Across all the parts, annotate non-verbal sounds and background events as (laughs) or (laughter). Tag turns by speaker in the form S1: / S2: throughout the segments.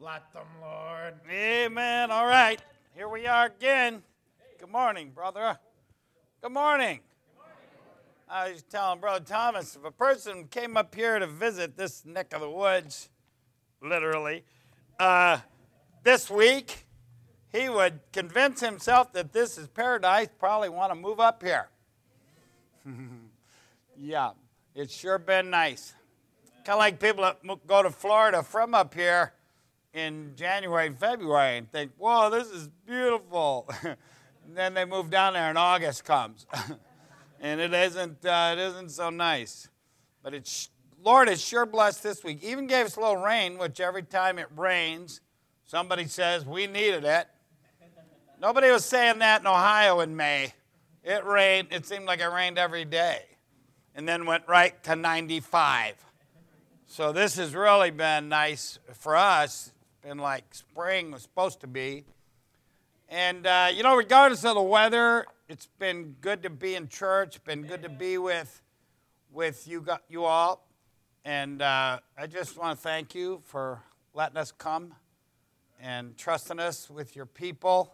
S1: Blot them, Lord. Amen. All right. Here we are again. Good morning, brother. Good morning. I was telling Brother Thomas if a person came up here to visit this neck of the woods, literally, uh, this week, he would convince himself that this is paradise, probably want to move up here. (laughs) yeah, it's sure been nice. Kind of like people that go to Florida from up here in January and February and think, whoa, this is beautiful. (laughs) then they move down there and August comes. (laughs) and it isn't, uh, it isn't so nice. But it's, Lord has sure blessed this week. Even gave us a little rain, which every time it rains, somebody says, we needed it. Nobody was saying that in Ohio in May. It rained, it seemed like it rained every day. And then went right to 95. So this has really been nice for us been like spring was supposed to be. And, uh, you know, regardless of the weather, it's been good to be in church, been good to be with, with you, you all. And uh, I just want to thank you for letting us come and trusting us with your people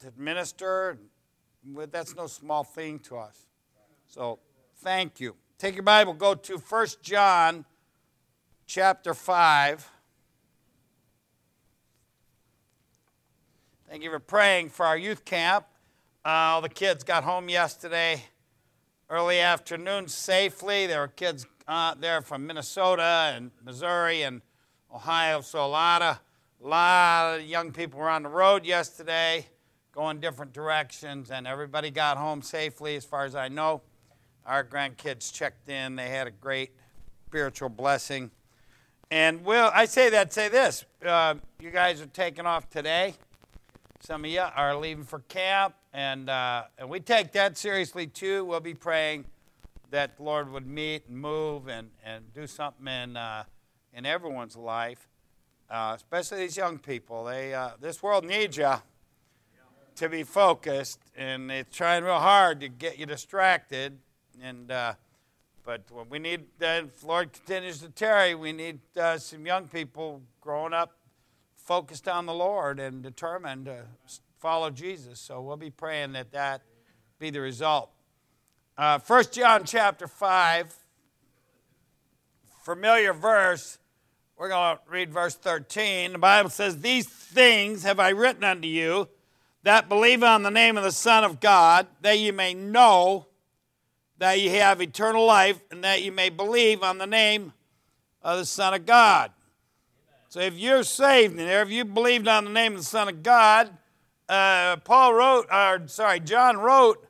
S1: to minister. That's no small thing to us. So thank you. Take your Bible, go to 1 John chapter 5. Thank you for praying for our youth camp. Uh, all the kids got home yesterday early afternoon safely. There were kids uh, there from Minnesota and Missouri and Ohio, so a lot of lot of young people were on the road yesterday, going different directions, and everybody got home safely, as far as I know. Our grandkids checked in; they had a great spiritual blessing. And will I say that? Say this: uh, you guys are taking off today. Some of you are leaving for camp, and, uh, and we take that seriously too. We'll be praying that the Lord would meet and move and, and do something in, uh, in everyone's life, uh, especially these young people. They, uh, this world needs you to be focused, and it's trying real hard to get you distracted. And uh, but we need, if the Lord continues to tarry, we need uh, some young people growing up focused on the Lord and determined to follow Jesus. So we'll be praying that that be the result. Uh, John chapter 5, familiar verse. We're going to read verse 13. The Bible says, These things have I written unto you that believe on the name of the Son of God, that ye may know that ye have eternal life, and that ye may believe on the name of the Son of God. So if you're saved and if you believed on the name of the Son of God, uh, Paul wrote, or sorry, John wrote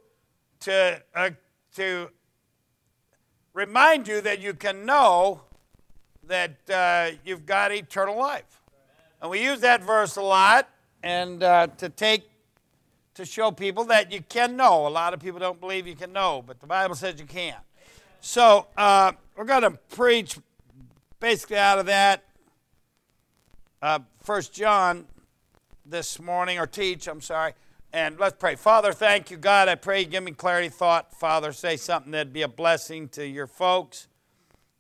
S1: to, uh, to remind you that you can know that uh, you've got eternal life. And we use that verse a lot and uh, to take to show people that you can know. A lot of people don't believe you can know, but the Bible says you can. So uh, we're going to preach basically out of that uh, First uh, John this morning, or teach, I'm sorry. And let's pray. Father, thank you, God. I pray you give me clarity thought. Father, say something that'd be a blessing to your folks.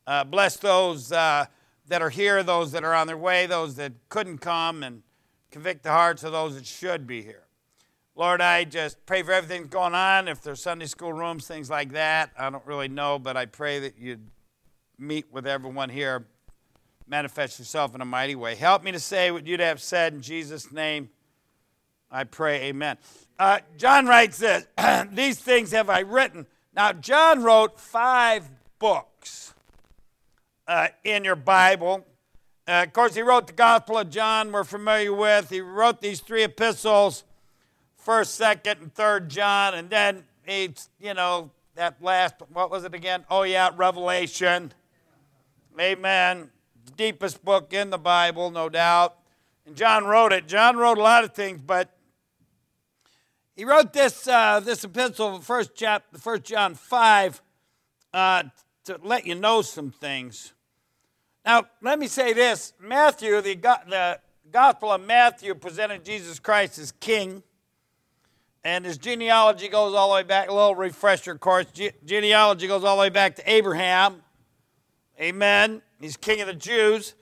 S1: Uh, bless those uh, that are here, those that are on their way, those that couldn't come, and convict the hearts of those that should be here. Lord, I just pray for everything that's going on. If there's Sunday school rooms, things like that, I don't really know, but I pray that you'd meet with everyone here manifest yourself in a mighty way. Help me to say what you'd have said in Jesus' name. I pray, amen. Uh, John writes this (clears throat) These things have I written. Now, John wrote five books uh, in your Bible. Uh, of course, he wrote the Gospel of John, we're familiar with. He wrote these three epistles, 1st, 2nd, and 3rd John. And then he, you know, that last, what was it again? Oh, yeah, Revelation. Amen deepest book in the Bible, no doubt. And John wrote it. John wrote a lot of things, but he wrote this uh, this epistle, first chapter, first John five, uh, to let you know some things. Now, let me say this: Matthew, the the Gospel of Matthew, presented Jesus Christ as King, and his genealogy goes all the way back. A little refresher course: Ge- genealogy goes all the way back to Abraham. Amen. He's king of the Jews.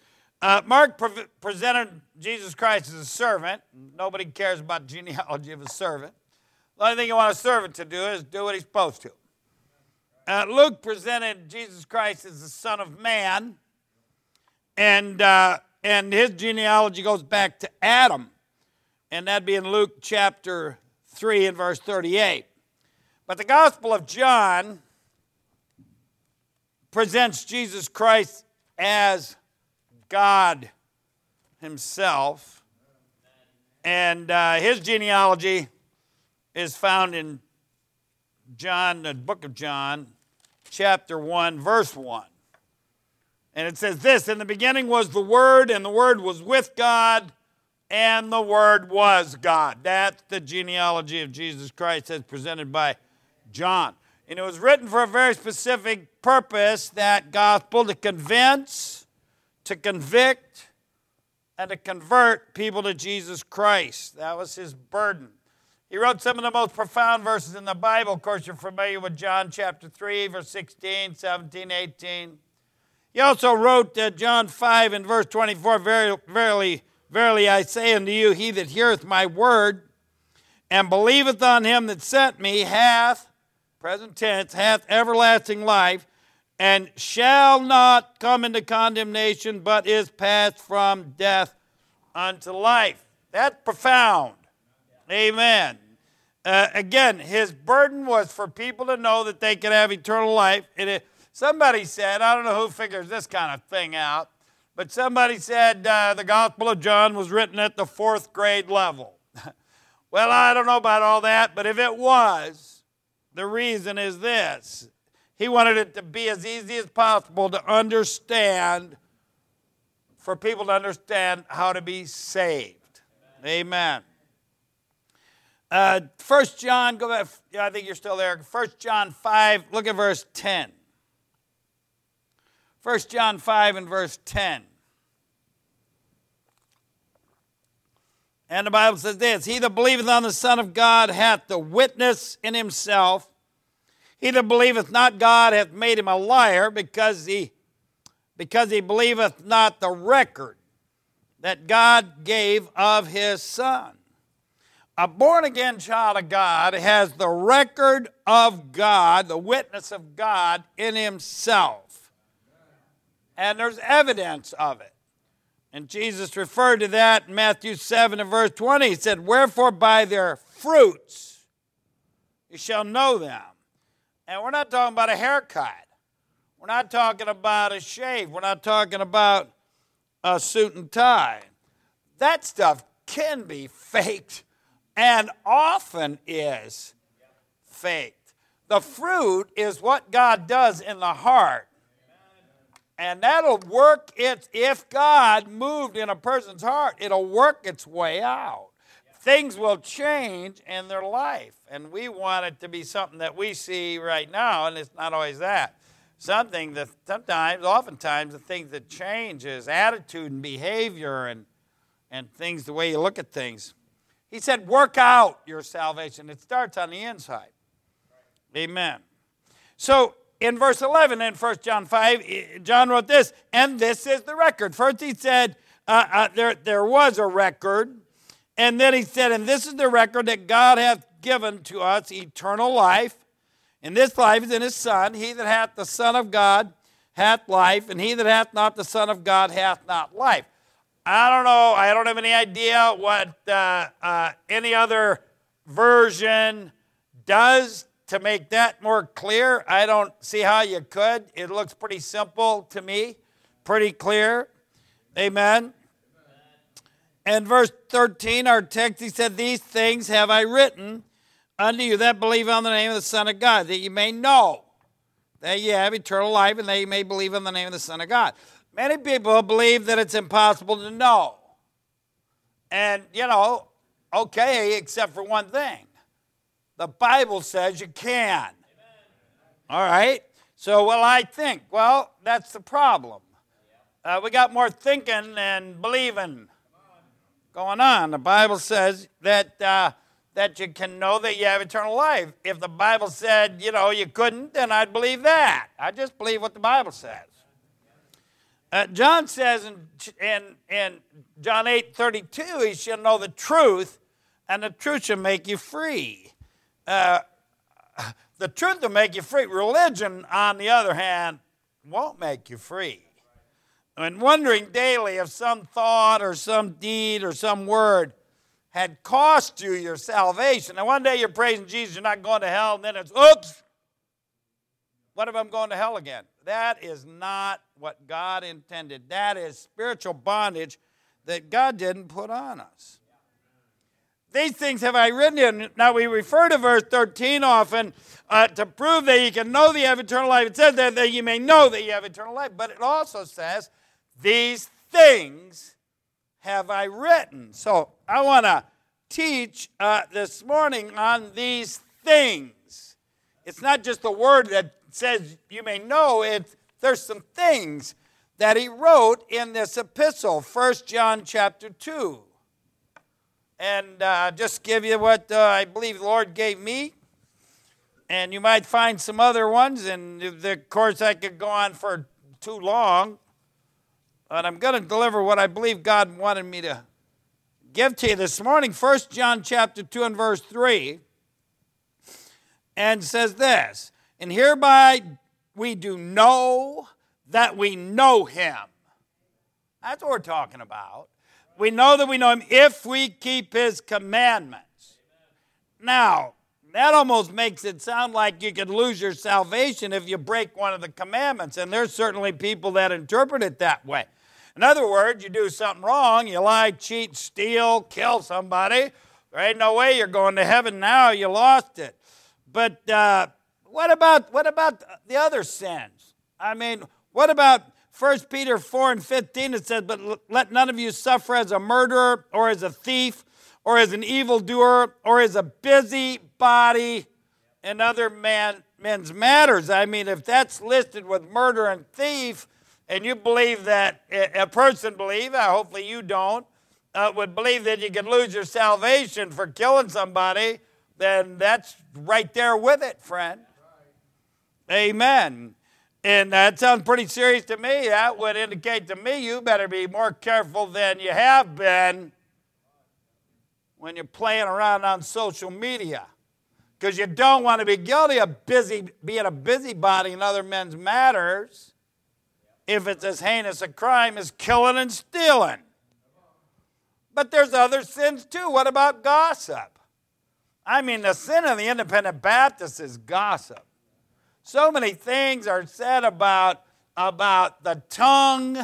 S1: Uh, Mark pre- presented Jesus Christ as a servant. Nobody cares about genealogy of a servant. The only thing you want a servant to do is do what he's supposed to. Uh, Luke presented Jesus Christ as the Son of Man, and uh, and his genealogy goes back to Adam, and that'd be in Luke chapter three and verse thirty-eight. But the Gospel of John presents Jesus Christ as God Himself. And uh, his genealogy is found in John, the book of John, chapter 1, verse 1. And it says this In the beginning was the Word, and the Word was with God, and the Word was God. That's the genealogy of Jesus Christ as presented by John. And it was written for a very specific purpose that gospel to convince, to convict, and to convert people to Jesus Christ. That was his burden. He wrote some of the most profound verses in the Bible. Of course, you're familiar with John chapter 3, verse 16, 17, 18. He also wrote uh, John 5 and verse 24 Verily, verily, verily I say unto you, he that heareth my word and believeth on him that sent me hath present tense, hath everlasting life, and shall not come into condemnation, but is passed from death unto life. That's profound. Amen. Uh, again, his burden was for people to know that they could have eternal life. It, somebody said, I don't know who figures this kind of thing out, but somebody said uh, the Gospel of John was written at the fourth grade level. (laughs) well, I don't know about all that, but if it was, the reason is this he wanted it to be as easy as possible to understand, for people to understand how to be saved. Amen. Amen. Uh, First John, go back. Yeah, I think you're still there. First John five. Look at verse ten. First John five and verse ten. And the Bible says this He that believeth on the Son of God hath the witness in himself. He that believeth not God hath made him a liar, because he, because he believeth not the record that God gave of his Son. A born again child of God has the record of God, the witness of God in himself. And there's evidence of it. And Jesus referred to that in Matthew 7 and verse 20. He said, Wherefore by their fruits you shall know them. And we're not talking about a haircut. We're not talking about a shave. We're not talking about a suit and tie. That stuff can be faked and often is faked. The fruit is what God does in the heart and that'll work its, if God moved in a person's heart, it'll work its way out. Things will change in their life. And we want it to be something that we see right now, and it's not always that. Something that sometimes, oftentimes, the things that change is attitude and behavior and, and things, the way you look at things. He said, work out your salvation. It starts on the inside. Amen. So in verse 11 in 1 John 5, eh, John wrote this, and this is the record. First, he said, uh, uh, there, there was a record. And then he said, and this is the record that God hath given to us eternal life. And this life is in his Son. He that hath the Son of God hath life, and he that hath not the Son of God hath not life. I don't know. I don't have any idea what uh, uh any other version does to make that more clear, I don't see how you could. It looks pretty simple to me, pretty clear. Amen. And verse 13, our text, he said, These things have I written unto you that believe on the name of the Son of God, that you may know that you have eternal life and that you may believe in the name of the Son of God. Many people believe that it's impossible to know. And, you know, okay, except for one thing the Bible says you can. Amen. All right? So, well, I think. Well, that's the problem. Uh, we got more thinking than believing going on. The Bible says that. Uh, that you can know that you have eternal life. If the Bible said, you know, you couldn't, then I'd believe that. I just believe what the Bible says. Uh, John says in, in, in John 8 32, he shall know the truth, and the truth shall make you free. Uh, the truth will make you free. Religion, on the other hand, won't make you free. And wondering daily if some thought or some deed or some word had cost you your salvation. And one day you're praising Jesus, you're not going to hell, and then it's, oops, what if I'm going to hell again? That is not what God intended. That is spiritual bondage that God didn't put on us. These things have I written in. Now we refer to verse 13 often uh, to prove that you can know that you have eternal life. It says that, that you may know that you have eternal life, but it also says, These things have I written. So I want to teach uh, this morning on these things. It's not just the word that says you may know It's There's some things that he wrote in this epistle, First John chapter 2 and uh, just give you what uh, I believe the Lord gave me. And you might find some other ones, and of course, I could go on for too long. But I'm going to deliver what I believe God wanted me to give to you this morning. First John chapter 2 and verse 3 and says this, and hereby we do know that we know him. That's what we're talking about. We know that we know him if we keep his commandments. Now, that almost makes it sound like you could lose your salvation if you break one of the commandments. And there's certainly people that interpret it that way. In other words, you do something wrong, you lie, cheat, steal, kill somebody. There ain't no way you're going to heaven now, you lost it. But uh, what about what about the other sins? I mean, what about 1 Peter 4 and 15, it says, But let none of you suffer as a murderer or as a thief or as an evildoer or as a busybody in other man, men's matters. I mean, if that's listed with murder and thief, and you believe that a person believe, hopefully you don't, uh, would believe that you could lose your salvation for killing somebody, then that's right there with it, friend. Amen. And that sounds pretty serious to me. That would indicate to me you better be more careful than you have been when you're playing around on social media. Because you don't want to be guilty of busy being a busybody in other men's matters if it's as heinous a crime as killing and stealing. But there's other sins too. What about gossip? I mean, the sin of the independent Baptist is gossip. So many things are said about, about the tongue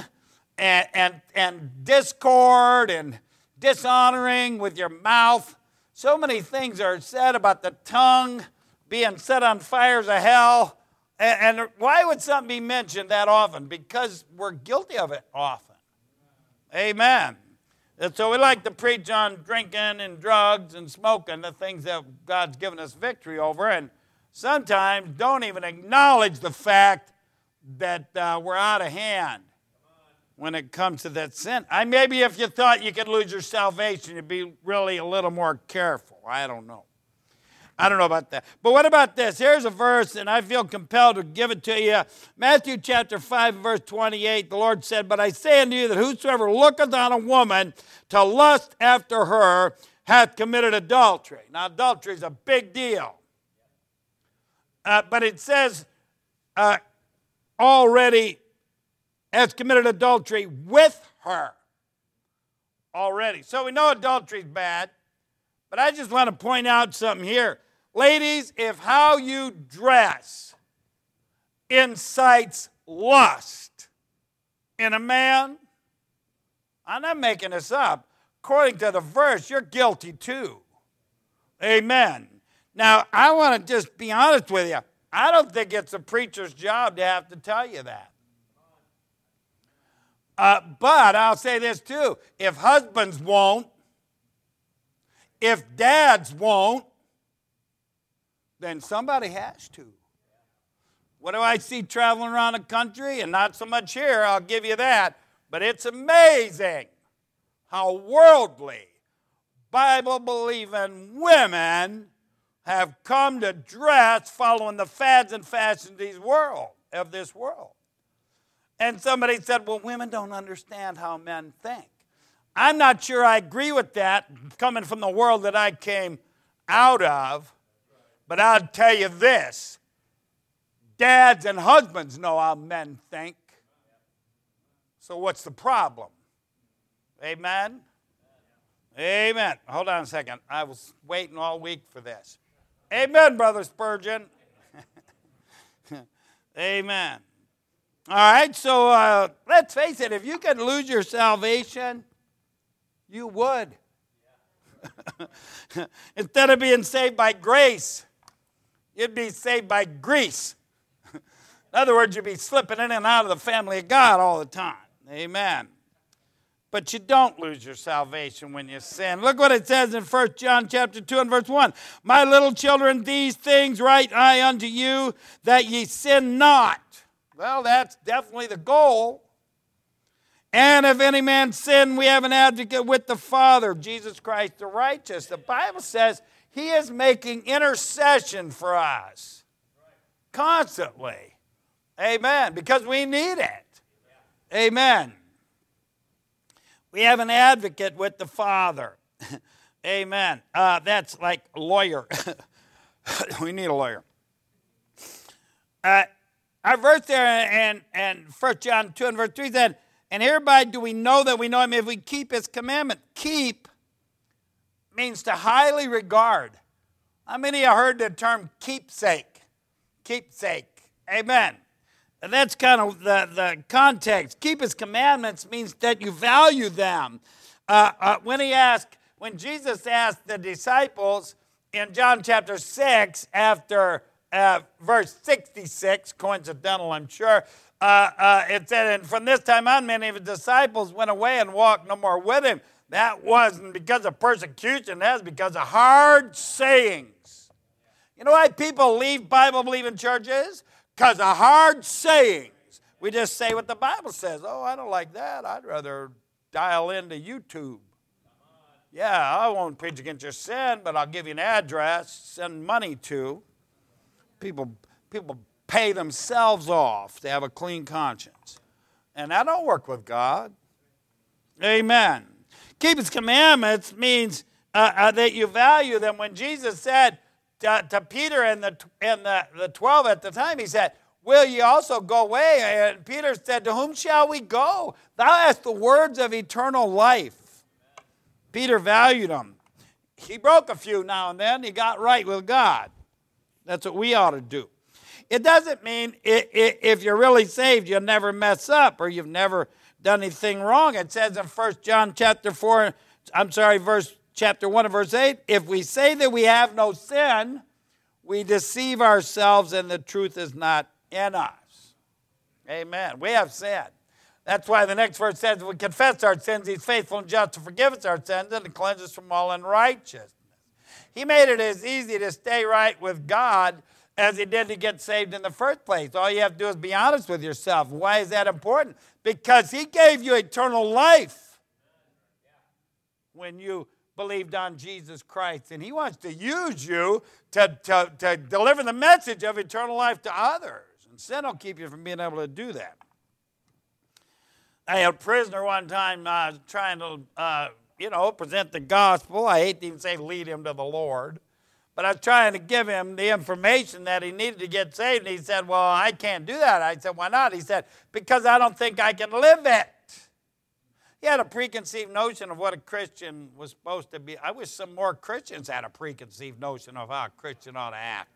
S1: and, and, and discord and dishonoring with your mouth. So many things are said about the tongue being set on fires of hell. And, and why would something be mentioned that often? Because we're guilty of it often. Amen. And so we like to preach on drinking and drugs and smoking, the things that God's given us victory over. And sometimes don't even acknowledge the fact that uh, we're out of hand when it comes to that sin. I maybe if you thought you could lose your salvation, you'd be really a little more careful. I don't know. I don't know about that. But what about this? Here's a verse, and I feel compelled to give it to you. Matthew chapter 5, verse 28, the Lord said, But I say unto you that whosoever looketh on a woman to lust after her hath committed adultery. Now, adultery is a big deal. Uh, but it says uh, already has committed adultery with her already. So we know adultery is bad, but I just want to point out something here. Ladies, if how you dress incites lust in a man, I'm not making this up. According to the verse, you're guilty too. Amen. Now, I want to just be honest with you. I don't think it's a preacher's job to have to tell you that. Uh, but I'll say this too if husbands won't, if dads won't, then somebody has to. What do I see traveling around the country? And not so much here, I'll give you that. But it's amazing how worldly, Bible believing women have come to dress following the fads and fashions of this world, of this world. And somebody said, Well, women don't understand how men think. I'm not sure I agree with that coming from the world that I came out of, but I'll tell you this dads and husbands know how men think. So, what's the problem? Amen? Amen. Hold on a second. I was waiting all week for this. Amen, Brother Spurgeon. (laughs) Amen. All right, so uh, let's face it, if you could lose your salvation, you would. (laughs) Instead of being saved by grace, you'd be saved by grease. (laughs) in other words, you'd be slipping in and out of the family of God all the time. Amen but you don't lose your salvation when you sin. Look what it says in 1 John chapter 2 and verse 1. My little children, these things write I unto you that ye sin not. Well, that's definitely the goal. And if any man sin, we have an advocate with the Father, Jesus Christ the righteous. The Bible says he is making intercession for us constantly. Amen. Because we need it. Amen. We have an advocate with the Father. (laughs) Amen. Uh, that's like lawyer. (laughs) we need a lawyer. Uh, our verse there and and 1 John 2 and verse 3 said, And hereby do we know that we know him if we keep his commandment. Keep means to highly regard. How many have heard the term keepsake? Keepsake. Amen. And that's kind of the, the context. Keep his commandments means that you value them. Uh, uh, when he asked, when Jesus asked the disciples in John chapter 6, after uh, verse 66, coincidental, I'm sure, uh, uh, it said, And from this time on, many of his disciples went away and walked no more with him. That wasn't because of persecution, that's because of hard sayings. You know why people leave Bible believing churches? Because of hard sayings, we just say what the Bible says. Oh, I don't like that. I'd rather dial into YouTube. Yeah, I won't preach against your sin, but I'll give you an address, send money to. People, people pay themselves off to have a clean conscience. And that don't work with God. Amen. Keep his commandments means uh, uh, that you value them. When Jesus said, to, to Peter and, the, and the, the 12 at the time, he said, Will ye also go away? And Peter said, To whom shall we go? Thou hast the words of eternal life. Peter valued them. He broke a few now and then. He got right with God. That's what we ought to do. It doesn't mean if you're really saved, you'll never mess up or you've never done anything wrong. It says in 1 John chapter 4, I'm sorry, verse chapter 1 and verse 8 if we say that we have no sin, we deceive ourselves and the truth is not in us. Amen. We have sin. That's why the next verse says, We confess our sins, He's faithful and just to forgive us our sins and to cleanse us from all unrighteousness. He made it as easy to stay right with God as He did to get saved in the first place. All you have to do is be honest with yourself. Why is that important? Because He gave you eternal life when you believed on Jesus Christ. And He wants to use you to, to, to deliver the message of eternal life to others. And sin will keep you from being able to do that. I had a prisoner one time uh, trying to, uh, you know, present the gospel. I hate to even say lead him to the Lord, but I was trying to give him the information that he needed to get saved. And he said, Well, I can't do that. I said, Why not? He said, Because I don't think I can live it. He had a preconceived notion of what a Christian was supposed to be. I wish some more Christians had a preconceived notion of how a Christian ought to act.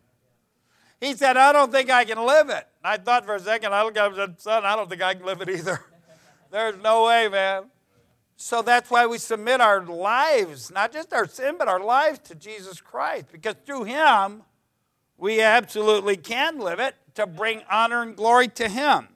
S1: He said, I don't think I can live it. I thought for a second, I looked up and said, Son, I don't think I can live it either. (laughs) There's no way, man. So that's why we submit our lives, not just our sin, but our lives to Jesus Christ, because through Him, we absolutely can live it to bring honor and glory to Him.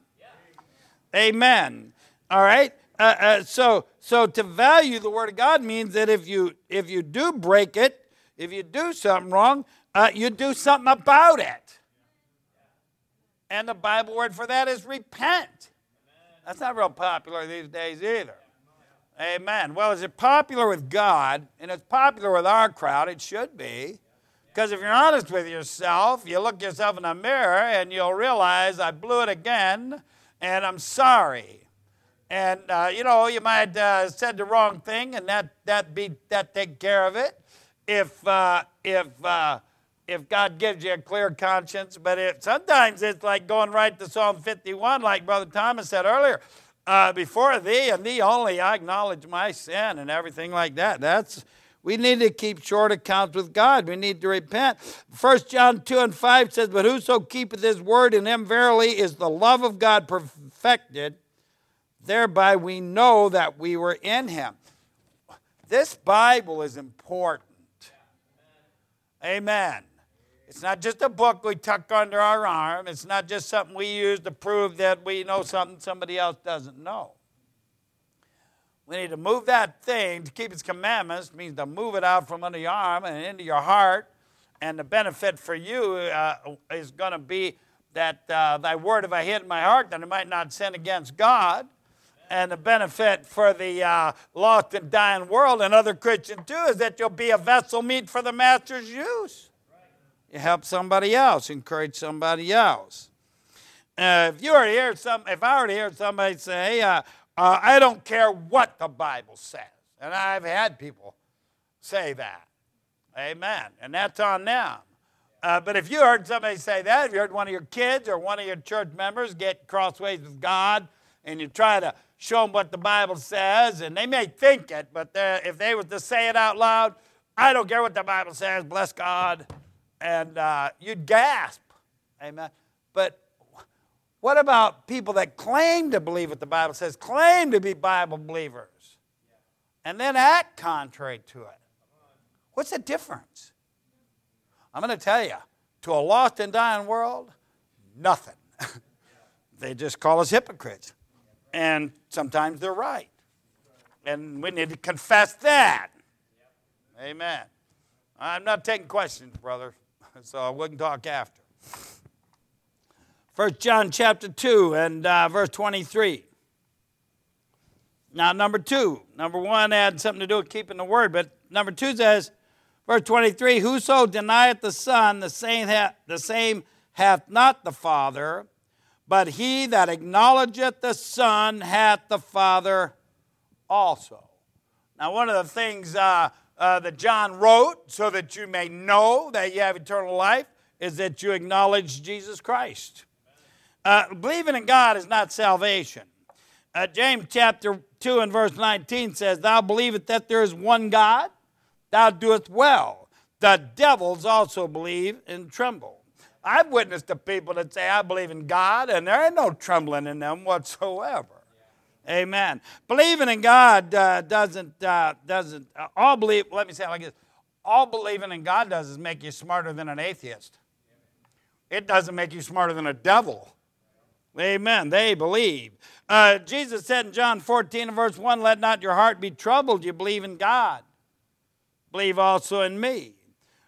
S1: Amen. All right uh, uh, so so to value the word of God means that if you if you do break it, if you do something wrong, uh, you do something about it. And the Bible word for that is repent. That's not real popular these days either. Amen. Well, is it popular with God and it's popular with our crowd? It should be. Because if you're honest with yourself, you look yourself in the mirror and you'll realize I blew it again and I'm sorry and uh, you know you might uh, said the wrong thing, and that that be that take care of it. If uh, if uh, if God gives you a clear conscience, but if sometimes it's like going right to Psalm 51, like Brother Thomas said earlier. Uh, before thee and thee only, I acknowledge my sin and everything like that. That's we need to keep short accounts with God. We need to repent. 1 John 2 and 5 says, But whoso keepeth his word in him verily is the love of God perfected. Thereby we know that we were in him. This Bible is important. Amen. It's not just a book we tuck under our arm. It's not just something we use to prove that we know something somebody else doesn't know. We need to move that thing to keep its commandments, means to move it out from under your arm and into your heart. And the benefit for you uh, is going to be that uh, thy word have I hid in my heart that I might not sin against God and a benefit for the uh, lost and dying world and other Christians too is that you'll be a vessel meet for the master's use. You help somebody else, encourage somebody else. Uh, if you already hear some, if I already heard somebody say, hey, uh, uh, "I don't care what the Bible says," and I've had people say that, Amen, and that's on them. Uh, but if you heard somebody say that, if you heard one of your kids or one of your church members get crossways with God, and you try to show them what the Bible says, and they may think it, but if they was to say it out loud, I don't care what the Bible says, bless God, and uh, you'd gasp. Amen. But what about people that claim to believe what the Bible says, claim to be Bible believers, and then act contrary to it? What's the difference? I'm going to tell you to a lost and dying world, nothing. (laughs) they just call us hypocrites. And sometimes they're right. And we need to confess that. Amen. I'm not taking questions, brother, (laughs) so I wouldn't talk after. First John chapter 2 and uh, verse 23. Now, number two, number one had something to do with keeping the word, but number two says, verse 23 Whoso denieth the Son, the same, the same hath not the Father, but he that acknowledgeth the Son hath the Father also. Now, one of the things uh, uh, that John wrote, so that you may know that you have eternal life, is that you acknowledge Jesus Christ. Uh, believing in God is not salvation. Uh, James chapter 2 and verse 19 says, Thou believest that there is one God, thou doest well. The devils also believe and tremble. I've witnessed to people that say, I believe in God, and there ain't no trembling in them whatsoever. Yeah. Amen. Believing in God uh, doesn't, uh, doesn't, uh, all believe, let me say it like this all believing in God does is make you smarter than an atheist. It doesn't make you smarter than a devil. Amen. They believe. Uh, Jesus said in John 14 verse 1, Let not your heart be troubled. You believe in God. Believe also in me.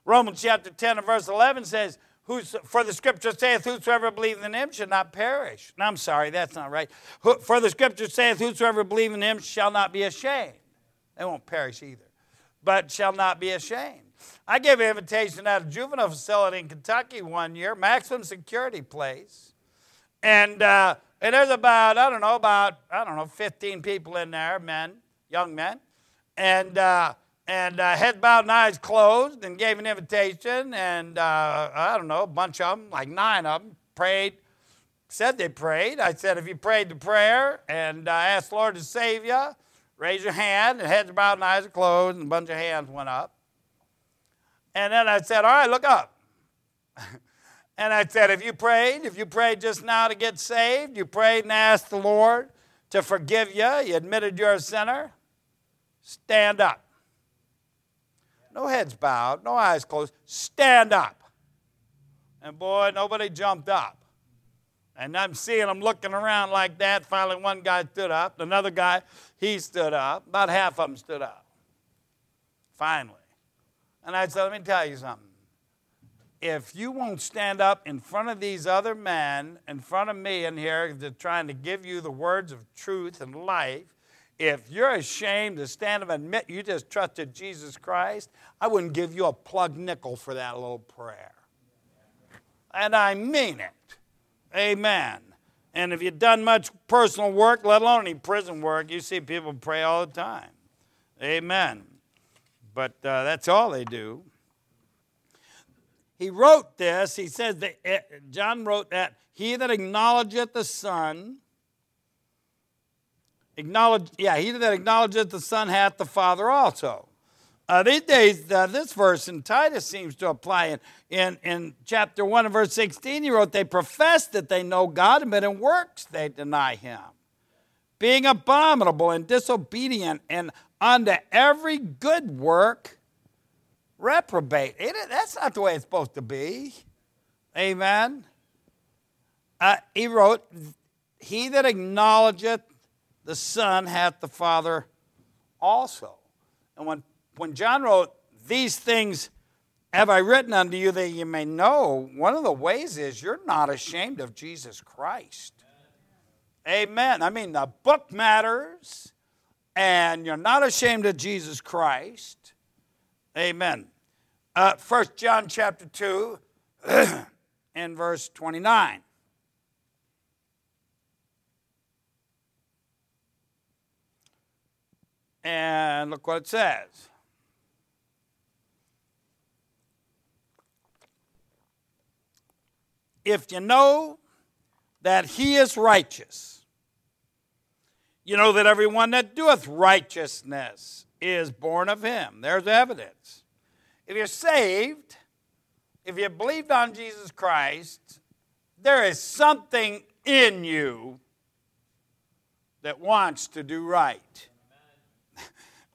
S1: Romans chapter 10 and verse 11 says, Who's, for the scripture saith, Whosoever believeth in him shall not perish. No, I'm sorry, that's not right. For the scripture saith, Whosoever believeth in him shall not be ashamed. They won't perish either, but shall not be ashamed. I gave an invitation at a juvenile facility in Kentucky one year, maximum security place. And, uh, and there's about, I don't know, about, I don't know, 15 people in there, men, young men. And, uh, and uh, head bowed and eyes closed and gave an invitation and uh, i don't know a bunch of them like nine of them prayed said they prayed i said if you prayed the prayer and uh, asked lord to save you raise your hand and heads bowed and eyes closed and a bunch of hands went up and then i said all right look up (laughs) and i said if you prayed if you prayed just now to get saved you prayed and asked the lord to forgive you you admitted you're a sinner stand up no heads bowed, no eyes closed, stand up. And boy, nobody jumped up. And I'm seeing them looking around like that. Finally, one guy stood up. Another guy, he stood up. About half of them stood up. Finally. And I said, let me tell you something. If you won't stand up in front of these other men, in front of me in here, they're trying to give you the words of truth and life, if you're ashamed to stand up and admit you just trusted Jesus Christ, I wouldn't give you a plug nickel for that little prayer. And I mean it. Amen. And if you've done much personal work, let alone any prison work, you see people pray all the time. Amen. But uh, that's all they do. He wrote this. He says that eh, John wrote that he that acknowledgeth the Son Acknowledge, yeah, he that acknowledgeth the Son hath the Father also. Uh, these days, uh, this verse in Titus seems to apply. In, in, in chapter 1 and verse 16, he wrote, They profess that they know God, but in works they deny him, being abominable and disobedient, and unto every good work reprobate. It, that's not the way it's supposed to be. Amen. Uh, he wrote, He that acknowledgeth the Son hath the Father also. And when, when John wrote, These things have I written unto you that you may know, one of the ways is you're not ashamed of Jesus Christ. Amen. I mean, the book matters, and you're not ashamed of Jesus Christ. Amen. Uh, First John chapter 2 and (clears throat) verse 29. And look what it says. If you know that he is righteous, you know that everyone that doeth righteousness is born of him. There's evidence. If you're saved, if you believed on Jesus Christ, there is something in you that wants to do right.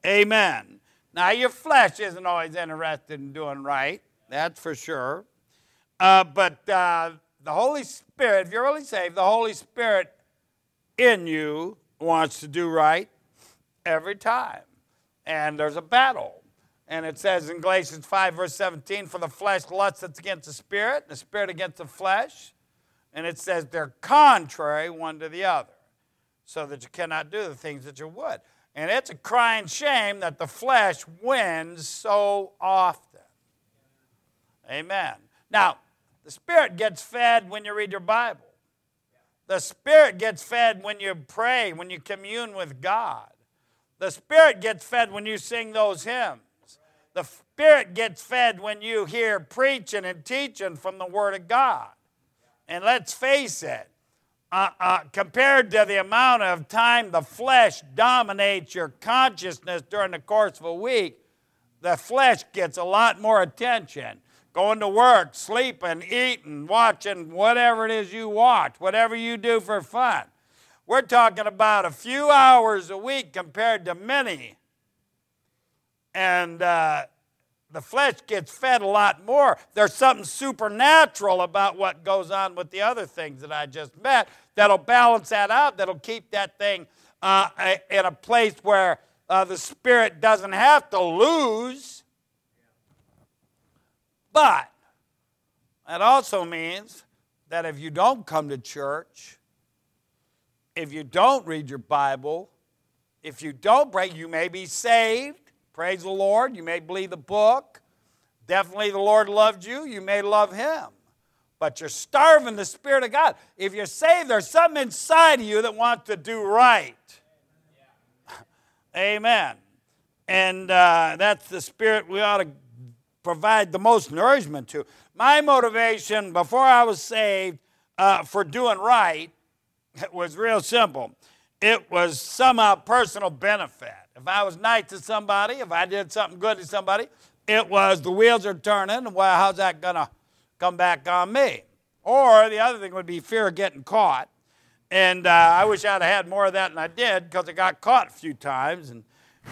S1: Amen. Now, your flesh isn't always interested in doing right, that's for sure. Uh, but uh, the Holy Spirit, if you're really saved, the Holy Spirit in you wants to do right every time. And there's a battle. And it says in Galatians 5, verse 17, for the flesh lusts against the spirit, and the spirit against the flesh. And it says they're contrary one to the other, so that you cannot do the things that you would. And it's a crying shame that the flesh wins so often. Amen. Now, the Spirit gets fed when you read your Bible. The Spirit gets fed when you pray, when you commune with God. The Spirit gets fed when you sing those hymns. The Spirit gets fed when you hear preaching and teaching from the Word of God. And let's face it, uh, uh, compared to the amount of time the flesh dominates your consciousness during the course of a week, the flesh gets a lot more attention. Going to work, sleeping, eating, watching whatever it is you watch, whatever you do for fun. We're talking about a few hours a week compared to many. And uh, the flesh gets fed a lot more. There's something supernatural about what goes on with the other things that I just met that'll balance that out, that'll keep that thing uh, in a place where uh, the spirit doesn't have to lose. But that also means that if you don't come to church, if you don't read your Bible, if you don't break, you may be saved Praise the Lord. You may believe the book. Definitely the Lord loved you. You may love Him. But you're starving the Spirit of God. If you're saved, there's something inside of you that wants to do right. (laughs) Amen. And uh, that's the spirit we ought to provide the most nourishment to. My motivation before I was saved uh, for doing right (laughs) was real simple it was somehow uh, personal benefit. If I was nice to somebody, if I did something good to somebody, it was the wheels are turning. Well, how's that going to come back on me? Or the other thing would be fear of getting caught. And uh, I wish I'd have had more of that than I did because I got caught a few times and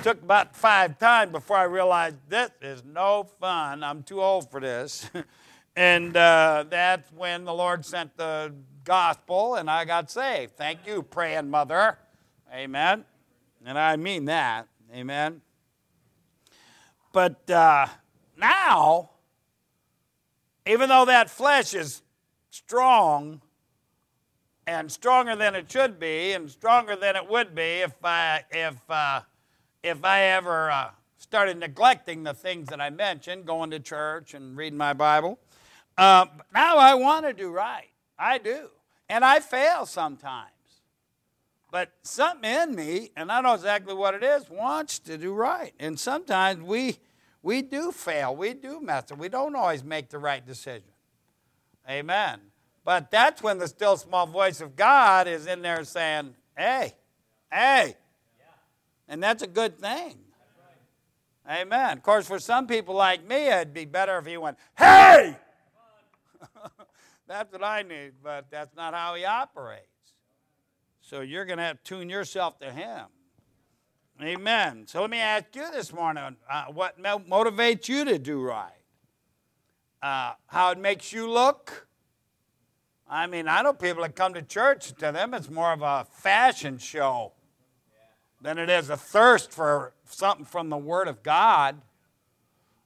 S1: took about five times before I realized this is no fun. I'm too old for this. (laughs) and uh, that's when the Lord sent the gospel and I got saved. Thank you, praying mother. Amen. And I mean that. Amen. But uh, now, even though that flesh is strong and stronger than it should be and stronger than it would be if I, if, uh, if I ever uh, started neglecting the things that I mentioned, going to church and reading my Bible, uh, now I want to do right. I do. And I fail sometimes. But something in me, and I know exactly what it is, wants to do right. And sometimes we we do fail, we do mess up, we don't always make the right decision. Amen. But that's when the still small voice of God is in there saying, Hey, hey. And that's a good thing. Amen. Of course, for some people like me, it'd be better if he went, Hey! (laughs) that's what I need, but that's not how he operates. So you're going to have to tune yourself to Him. Amen. So let me ask you this morning uh, what motivates you to do right? Uh, how it makes you look? I mean, I know people that come to church, to them it's more of a fashion show than it is a thirst for something from the Word of God.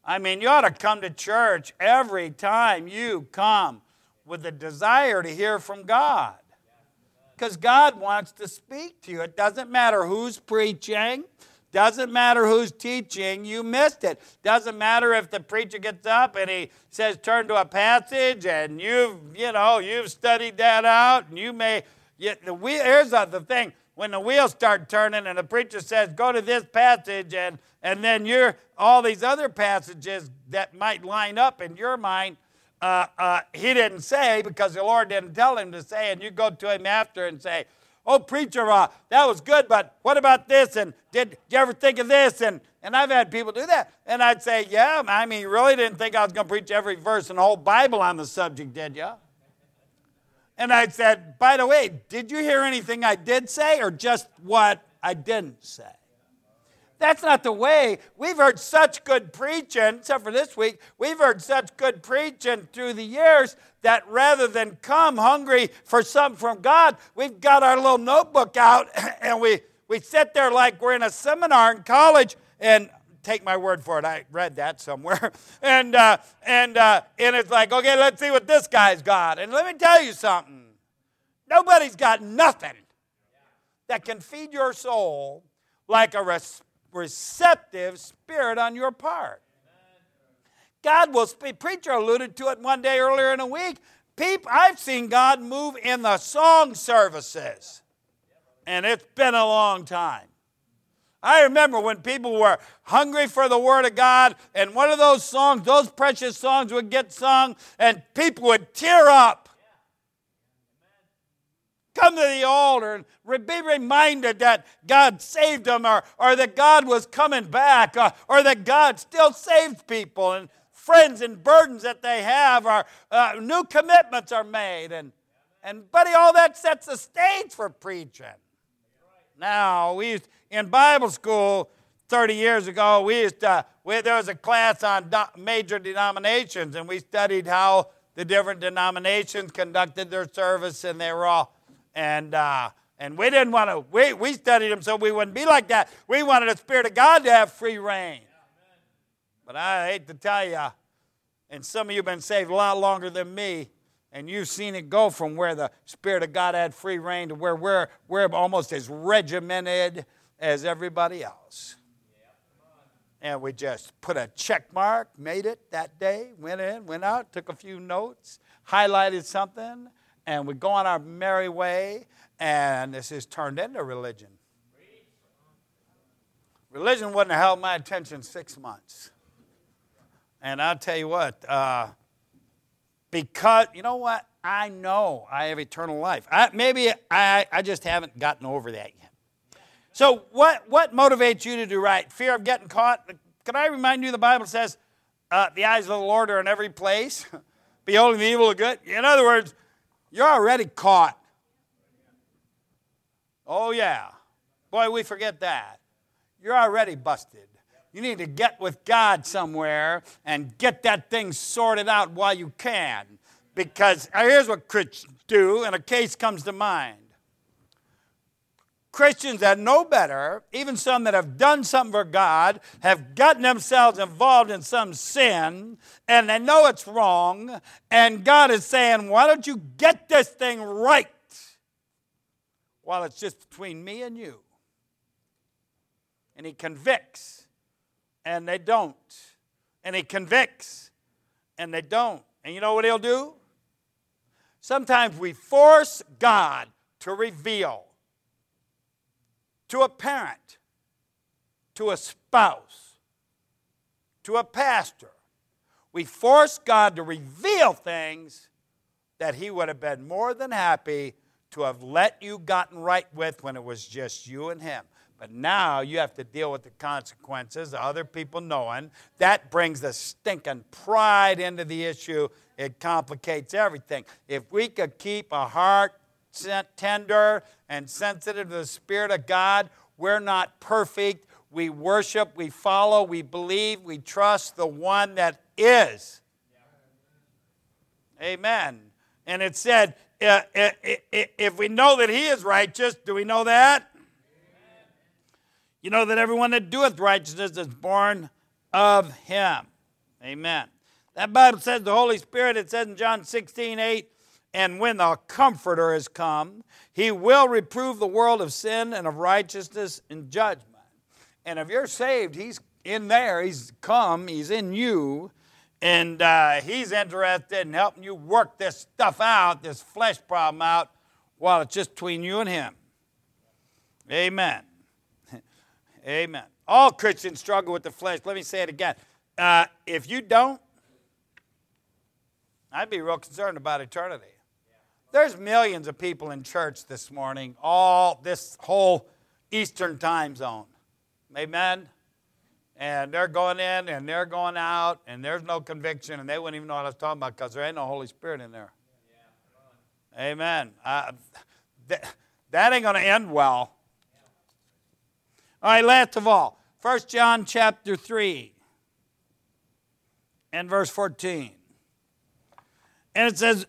S1: I mean, you ought to come to church every time you come with the desire to hear from God. Because God wants to speak to you. It doesn't matter who's preaching, doesn't matter who's teaching, you missed it. Doesn't matter if the preacher gets up and he says, turn to a passage, and you've, you know, you've studied that out, and you may, yet the wheel, here's the thing. When the wheels start turning and the preacher says, go to this passage, and, and then you're, all these other passages that might line up in your mind uh, uh, he didn't say because the Lord didn't tell him to say, and you go to him after and say, "Oh, preacher, uh, that was good, but what about this? And did, did you ever think of this?" And and I've had people do that, and I'd say, "Yeah, I mean, you really didn't think I was going to preach every verse in the whole Bible on the subject, did you?" And I said, "By the way, did you hear anything I did say, or just what I didn't say?" That's not the way. We've heard such good preaching, except for this week, we've heard such good preaching through the years that rather than come hungry for something from God, we've got our little notebook out (clears throat) and we, we sit there like we're in a seminar in college and take my word for it. I read that somewhere. (laughs) and, uh, and, uh, and it's like, okay, let's see what this guy's got. And let me tell you something nobody's got nothing that can feed your soul like a response receptive spirit on your part. God will speak. Preacher alluded to it one day earlier in a week. People, I've seen God move in the song services, and it's been a long time. I remember when people were hungry for the Word of God, and one of those songs, those precious songs, would get sung, and people would tear up come to the altar and be reminded that God saved them or, or that God was coming back or, uh, or that God still saves people and friends and burdens that they have or uh, new commitments are made. And, and, buddy, all that sets the stage for preaching. Now, we used, in Bible school 30 years ago, we used to, we, there was a class on do, major denominations and we studied how the different denominations conducted their service and they were all and uh, and we didn't want to. We we studied them so we wouldn't be like that. We wanted the Spirit of God to have free rein. But I hate to tell you, and some of you have been saved a lot longer than me, and you've seen it go from where the Spirit of God had free rein to where we're we're almost as regimented as everybody else. And we just put a check mark, made it that day, went in, went out, took a few notes, highlighted something, and we go on our merry way, and this is turned into religion. Religion wouldn't have held my attention six months. And I'll tell you what, uh, because, you know what? I know I have eternal life. I, maybe I, I just haven't gotten over that yet. So, what, what motivates you to do right? Fear of getting caught? Can I remind you the Bible says uh, the eyes of the Lord are in every place, (laughs) beholding the evil and good? In other words, you're already caught. Oh, yeah. Boy, we forget that. You're already busted. You need to get with God somewhere and get that thing sorted out while you can. Because here's what Christians do, and a case comes to mind Christians that know better, even some that have done something for God, have gotten themselves involved in some sin and they know it's wrong. And God is saying, Why don't you get this thing right while it's just between me and you? And He convicts and they don't. And He convicts and they don't. And you know what He'll do? Sometimes we force God to reveal to a parent, to a spouse, to a pastor. We force God to reveal things that He would have been more than happy to have let you gotten right with when it was just you and Him. But now you have to deal with the consequences of other people knowing. That brings the stinking pride into the issue. It complicates everything. If we could keep a heart tender and sensitive to the Spirit of God. We're not perfect. We worship, we follow, we believe, we trust the one that is. Amen. And it said, uh, uh, if we know that he is righteous, do we know that? You know that everyone that doeth righteousness is born of him. Amen. That Bible says the Holy Spirit, it says in John 16, 8, and when the Comforter has come, he will reprove the world of sin and of righteousness and judgment. And if you're saved, he's in there, he's come, he's in you. And uh, he's interested in helping you work this stuff out, this flesh problem out, while it's just between you and him. Amen. (laughs) Amen. All Christians struggle with the flesh. Let me say it again. Uh, if you don't, I'd be real concerned about eternity. There's millions of people in church this morning, all this whole Eastern time zone. Amen? And they're going in and they're going out, and there's no conviction, and they wouldn't even know what I was talking about because there ain't no Holy Spirit in there. Yeah, Amen. Uh, th- that ain't going to end well. All right, last of all, 1 John chapter 3 and verse 14. And it says,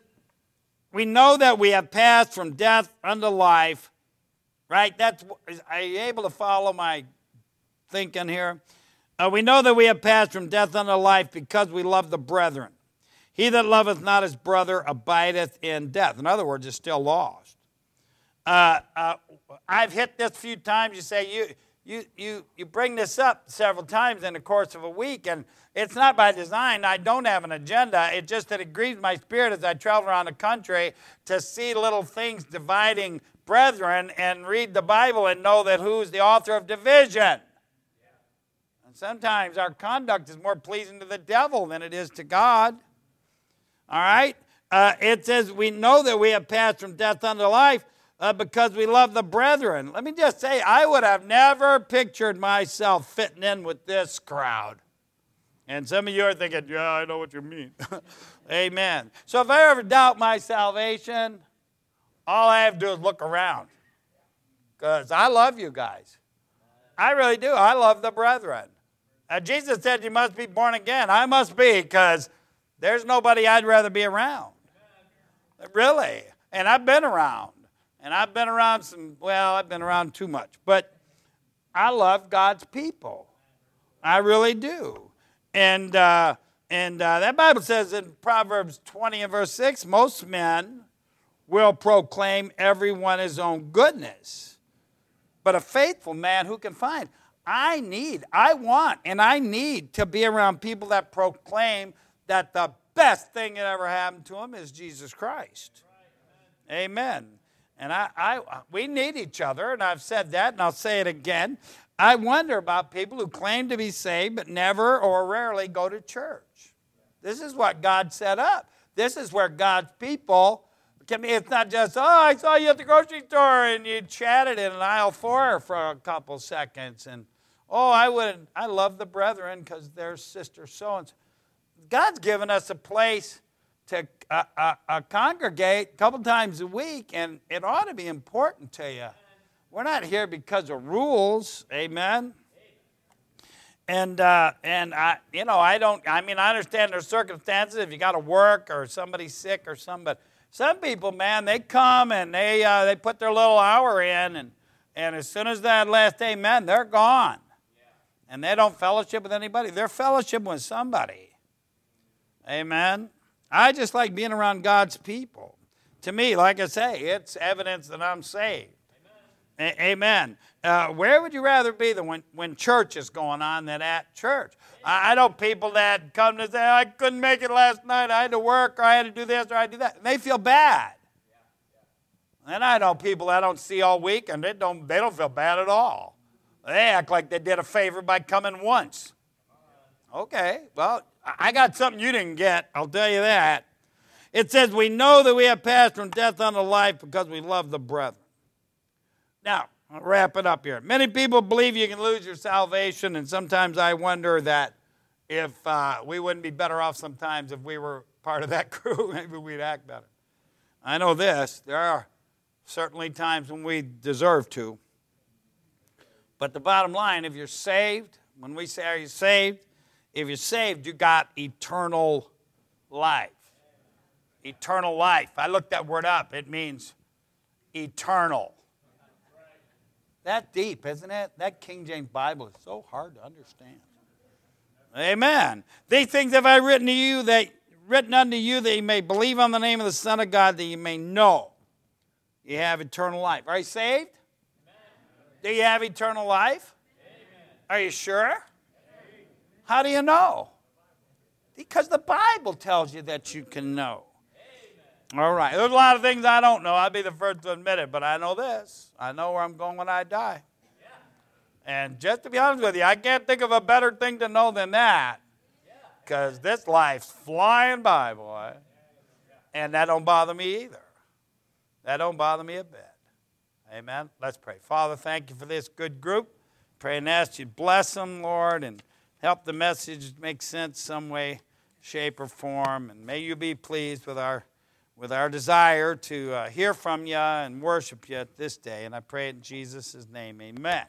S1: we know that we have passed from death unto life, right? That's, are you able to follow my thinking here? Uh, we know that we have passed from death unto life because we love the brethren. He that loveth not his brother abideth in death. In other words, is still lost. Uh, uh, I've hit this a few times. You say, you, you, you, you bring this up several times in the course of a week, and it's not by design. I don't have an agenda. It just that it grieves my spirit as I travel around the country to see little things dividing brethren and read the Bible and know that who's the author of division. And sometimes our conduct is more pleasing to the devil than it is to God. All right? Uh, it says, We know that we have passed from death unto life uh, because we love the brethren. Let me just say, I would have never pictured myself fitting in with this crowd. And some of you are thinking, yeah, I know what you mean. (laughs) Amen. So if I ever doubt my salvation, all I have to do is look around. Because I love you guys. I really do. I love the brethren. Uh, Jesus said, You must be born again. I must be, because there's nobody I'd rather be around. Really. And I've been around. And I've been around some, well, I've been around too much. But I love God's people. I really do. And, uh, and uh, that Bible says in Proverbs 20 and verse 6 most men will proclaim everyone his own goodness. But a faithful man who can find? I need, I want, and I need to be around people that proclaim that the best thing that ever happened to them is Jesus Christ. Amen. And I, I, we need each other, and I've said that, and I'll say it again. I wonder about people who claim to be saved but never or rarely go to church. This is what God set up. This is where God's people can be. It's not just, oh, I saw you at the grocery store and you chatted in aisle four for a couple seconds. And, oh, I would, I love the brethren because they're sister so and so. God's given us a place to uh, uh, uh, congregate a couple times a week, and it ought to be important to you. We're not here because of rules. Amen. And uh, and I, you know, I don't. I mean, I understand their circumstances. If you got to work or somebody's sick or somebody, some people, man, they come and they uh, they put their little hour in, and and as soon as that last amen, they're gone, and they don't fellowship with anybody. They're fellowship with somebody. Amen. I just like being around God's people. To me, like I say, it's evidence that I'm saved. A- amen. Uh, where would you rather be than when, when church is going on than at church? I, I know people that come to say, I couldn't make it last night. I had to work, or I had to do this, or I had to do that. And they feel bad. And I know people I don't see all week, and they don't, they don't feel bad at all. They act like they did a favor by coming once. Okay, well, I got something you didn't get, I'll tell you that. It says, We know that we have passed from death unto life because we love the brethren. Now, I'll wrap it up here. Many people believe you can lose your salvation, and sometimes I wonder that if uh, we wouldn't be better off sometimes if we were part of that (laughs) crew, maybe we'd act better. I know this there are certainly times when we deserve to. But the bottom line, if you're saved, when we say, Are you saved? If you're saved, you got eternal life. Eternal life. I looked that word up, it means eternal. That deep, isn't it? That King James Bible is so hard to understand. Amen. These things have I written to you that written unto you that you may believe on the name of the Son of God, that you may know you have eternal life. Are you saved? Amen. Do you have eternal life? Amen. Are you sure? Amen. How do you know? Because the Bible tells you that you can know. All right. There's a lot of things I don't know. i would be the first to admit it, but I know this. I know where I'm going when I die. Yeah. And just to be honest with you, I can't think of a better thing to know than that. Because yeah. this life's flying by, boy. And that don't bother me either. That don't bother me a bit. Amen. Let's pray. Father, thank you for this good group. Pray and ask you bless them, Lord, and help the message make sense some way, shape, or form. And may you be pleased with our with our desire to uh, hear from you and worship you this day. And I pray in Jesus' name, amen.